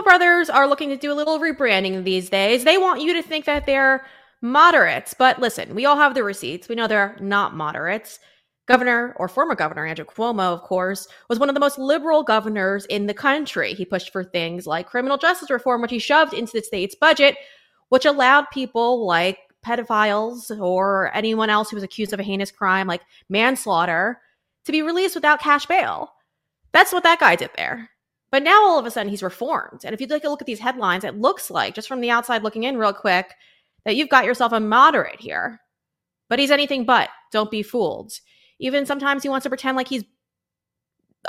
Cuomo brothers are looking to do a little rebranding these days. They want you to think that they're moderates. But listen, we all have the receipts. We know they're not moderates. Governor or former governor Andrew Cuomo, of course, was one of the most liberal governors in the country. He pushed for things like criminal justice reform, which he shoved into the state's budget, which allowed people like pedophiles or anyone else who was accused of a heinous crime like manslaughter to be released without cash bail. That's what that guy did there. But now all of a sudden he's reformed. And if you take a look at these headlines, it looks like, just from the outside looking in real quick, that you've got yourself a moderate here. But he's anything but. Don't be fooled. Even sometimes he wants to pretend like he's,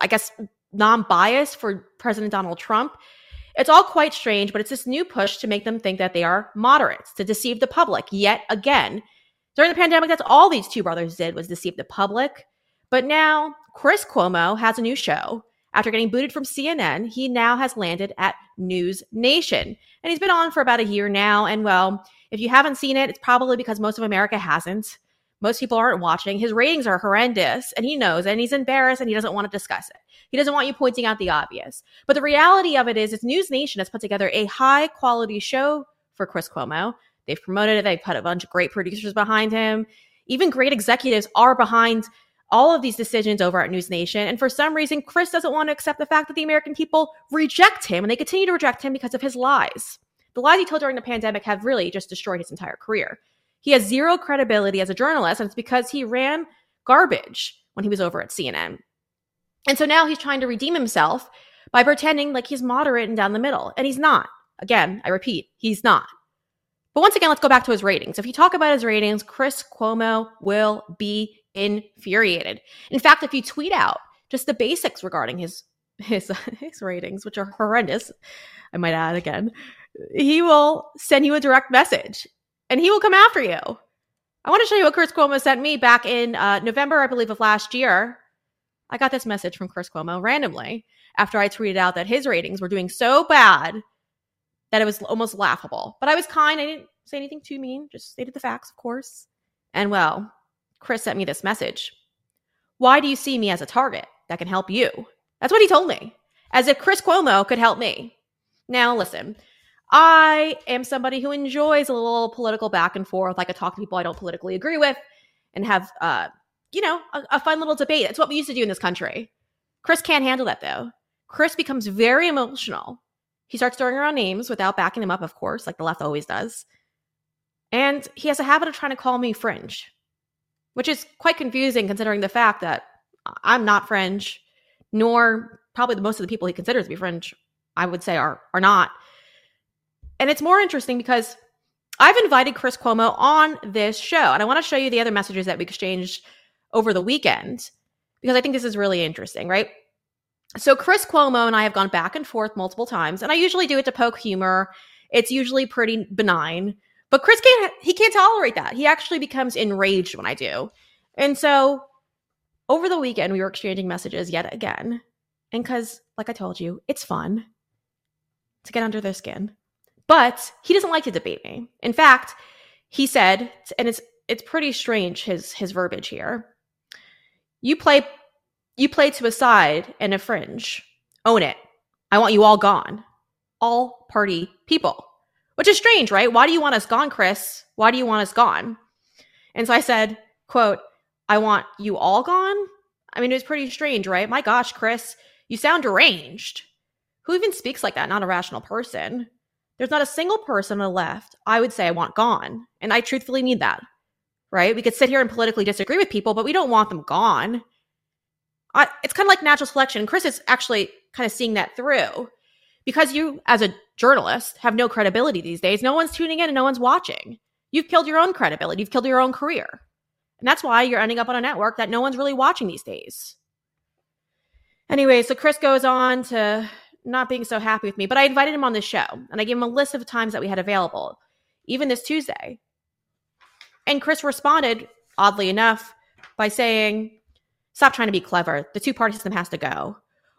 I guess, non biased for President Donald Trump. It's all quite strange, but it's this new push to make them think that they are moderates, to deceive the public yet again. During the pandemic, that's all these two brothers did was deceive the public. But now Chris Cuomo has a new show. After getting booted from CNN, he now has landed at News Nation. And he's been on for about a year now. And well, if you haven't seen it, it's probably because most of America hasn't. Most people aren't watching. His ratings are horrendous, and he knows, and he's embarrassed, and he doesn't want to discuss it. He doesn't want you pointing out the obvious. But the reality of it is, is NewsNation has put together a high quality show for Chris Cuomo. They've promoted it. They've put a bunch of great producers behind him. Even great executives are behind all of these decisions over at NewsNation. And for some reason, Chris doesn't want to accept the fact that the American people reject him and they continue to reject him because of his lies. The lies he told during the pandemic have really just destroyed his entire career. He has zero credibility as a journalist, and it's because he ran garbage when he was over at CNN. And so now he's trying to redeem himself by pretending like he's moderate and down the middle, and he's not. Again, I repeat, he's not. But once again, let's go back to his ratings. If you talk about his ratings, Chris Cuomo will be infuriated. In fact, if you tweet out just the basics regarding his his his ratings, which are horrendous, I might add again, he will send you a direct message and he will come after you. I want to show you what Chris Cuomo sent me back in uh, November, I believe, of last year. I got this message from Chris Cuomo randomly after I tweeted out that his ratings were doing so bad that it was almost laughable. But I was kind. I didn't say anything too mean, just stated the facts, of course. And well, Chris sent me this message. Why do you see me as a target that can help you? That's what he told me, as if Chris Cuomo could help me. Now, listen, I am somebody who enjoys a little political back and forth. I could talk to people I don't politically agree with and have, uh, you know, a, a fun little debate. That's what we used to do in this country. Chris can't handle that though. Chris becomes very emotional. He starts throwing around names without backing them up, of course, like the left always does. And he has a habit of trying to call me fringe, which is quite confusing considering the fact that I'm not French, nor probably the most of the people he considers to be French, I would say, are are not. And it's more interesting because I've invited Chris Cuomo on this show, and I want to show you the other messages that we exchanged over the weekend because I think this is really interesting, right? So Chris Cuomo and I have gone back and forth multiple times, and I usually do it to poke humor. It's usually pretty benign, but Chris can't he can't tolerate that. He actually becomes enraged when I do. And so over the weekend we were exchanging messages yet again. And cuz like I told you, it's fun to get under their skin. But he doesn't like to debate me. In fact, he said, and it's it's pretty strange his his verbiage here. You play you play to a side and a fringe. Own it. I want you all gone. All party people. Which is strange, right? Why do you want us gone, Chris? Why do you want us gone? And so I said, quote, I want you all gone? I mean, it was pretty strange, right? My gosh, Chris, you sound deranged. Who even speaks like that? Not a rational person. There's not a single person on the left I would say I want gone. And I truthfully mean that, right? We could sit here and politically disagree with people, but we don't want them gone. I, it's kind of like natural selection. Chris is actually kind of seeing that through because you, as a journalist, have no credibility these days. No one's tuning in and no one's watching. You've killed your own credibility. You've killed your own career. And that's why you're ending up on a network that no one's really watching these days. Anyway, so Chris goes on to not being so happy with me, but I invited him on the show and I gave him a list of times that we had available, even this Tuesday. And Chris responded, oddly enough, by saying, Stop trying to be clever. The two party system has to go.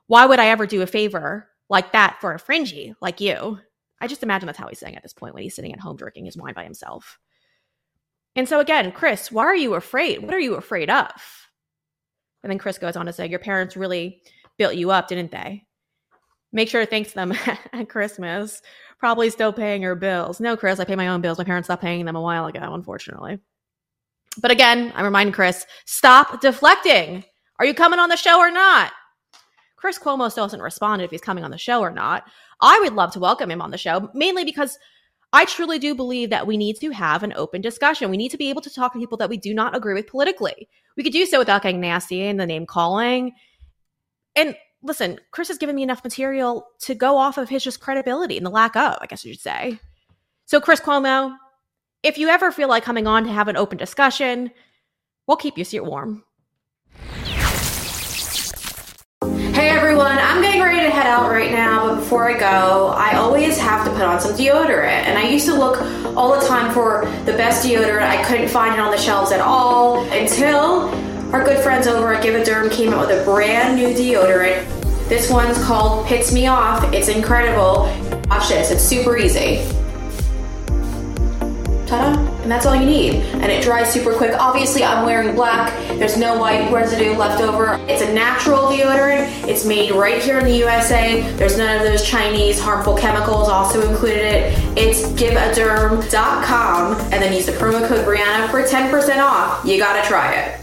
Why would I ever do a favor like that for a fringy like you? I just imagine that's how he's saying at this point when he's sitting at home drinking his wine by himself. And so again, Chris, why are you afraid? What are you afraid of? And then Chris goes on to say, Your parents really built you up, didn't they? Make sure to thank them at Christmas. Probably still paying your bills. No, Chris, I pay my own bills. My parents stopped paying them a while ago, unfortunately. But again, I'm reminding Chris, stop deflecting. Are you coming on the show or not? Chris Cuomo still hasn't responded if he's coming on the show or not. I would love to welcome him on the show, mainly because I truly do believe that we need to have an open discussion. We need to be able to talk to people that we do not agree with politically. We could do so without getting nasty and the name calling. And listen, Chris has given me enough material to go off of his just credibility and the lack of, I guess you should say. So, Chris Cuomo, if you ever feel like coming on to have an open discussion, we'll keep you seat warm. Hey everyone, I'm getting ready to head out right now, but before I go, I always have to put on some deodorant. And I used to look all the time for the best deodorant. I couldn't find it on the shelves at all until our good friends over at GiveADerm came out with a brand new deodorant. This one's called Pits Me Off. It's incredible. Watch this, it's super easy. Ta-da! And that's all you need. And it dries super quick. Obviously, I'm wearing black. There's no white residue left over. It's a natural deodorant. It's made right here in the USA. There's none of those Chinese harmful chemicals also included it. It's giveaderm.com and then use the promo code Breanna for 10% off. You gotta try it.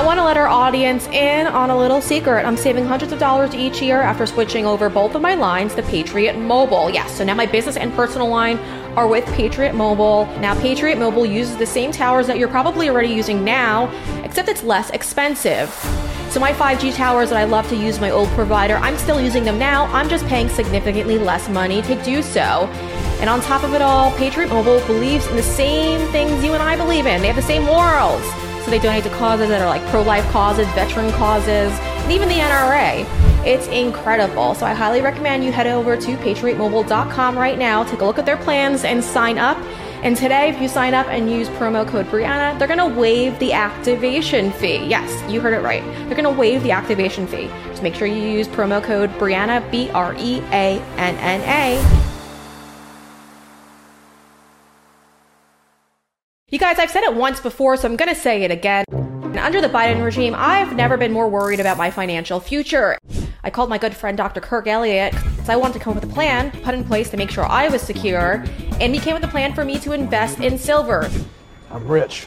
I want to let our audience in on a little secret. I'm saving hundreds of dollars each year after switching over both of my lines to Patriot Mobile. Yes, so now my business and personal line are with Patriot Mobile. Now, Patriot Mobile uses the same towers that you're probably already using now, except it's less expensive. So, my 5G towers that I love to use my old provider, I'm still using them now. I'm just paying significantly less money to do so. And on top of it all, Patriot Mobile believes in the same things you and I believe in. They have the same morals. So they donate to causes that are like pro life causes, veteran causes, and even the NRA. It's incredible. So I highly recommend you head over to patriotmobile.com right now, take a look at their plans, and sign up. And today, if you sign up and use promo code Breanna, they're going to waive the activation fee. Yes, you heard it right. They're going to waive the activation fee. Just make sure you use promo code Breanna, B R E A N N A. You guys, I've said it once before, so I'm going to say it again. Under the Biden regime, I've never been more worried about my financial future. I called my good friend Dr. Kirk Elliott because I wanted to come up with a plan put in place to make sure I was secure, and he came with a plan for me to invest in silver. I'm rich.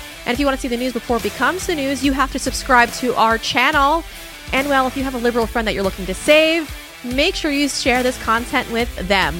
and if you want to see the news before it becomes the news, you have to subscribe to our channel. And well, if you have a liberal friend that you're looking to save, make sure you share this content with them.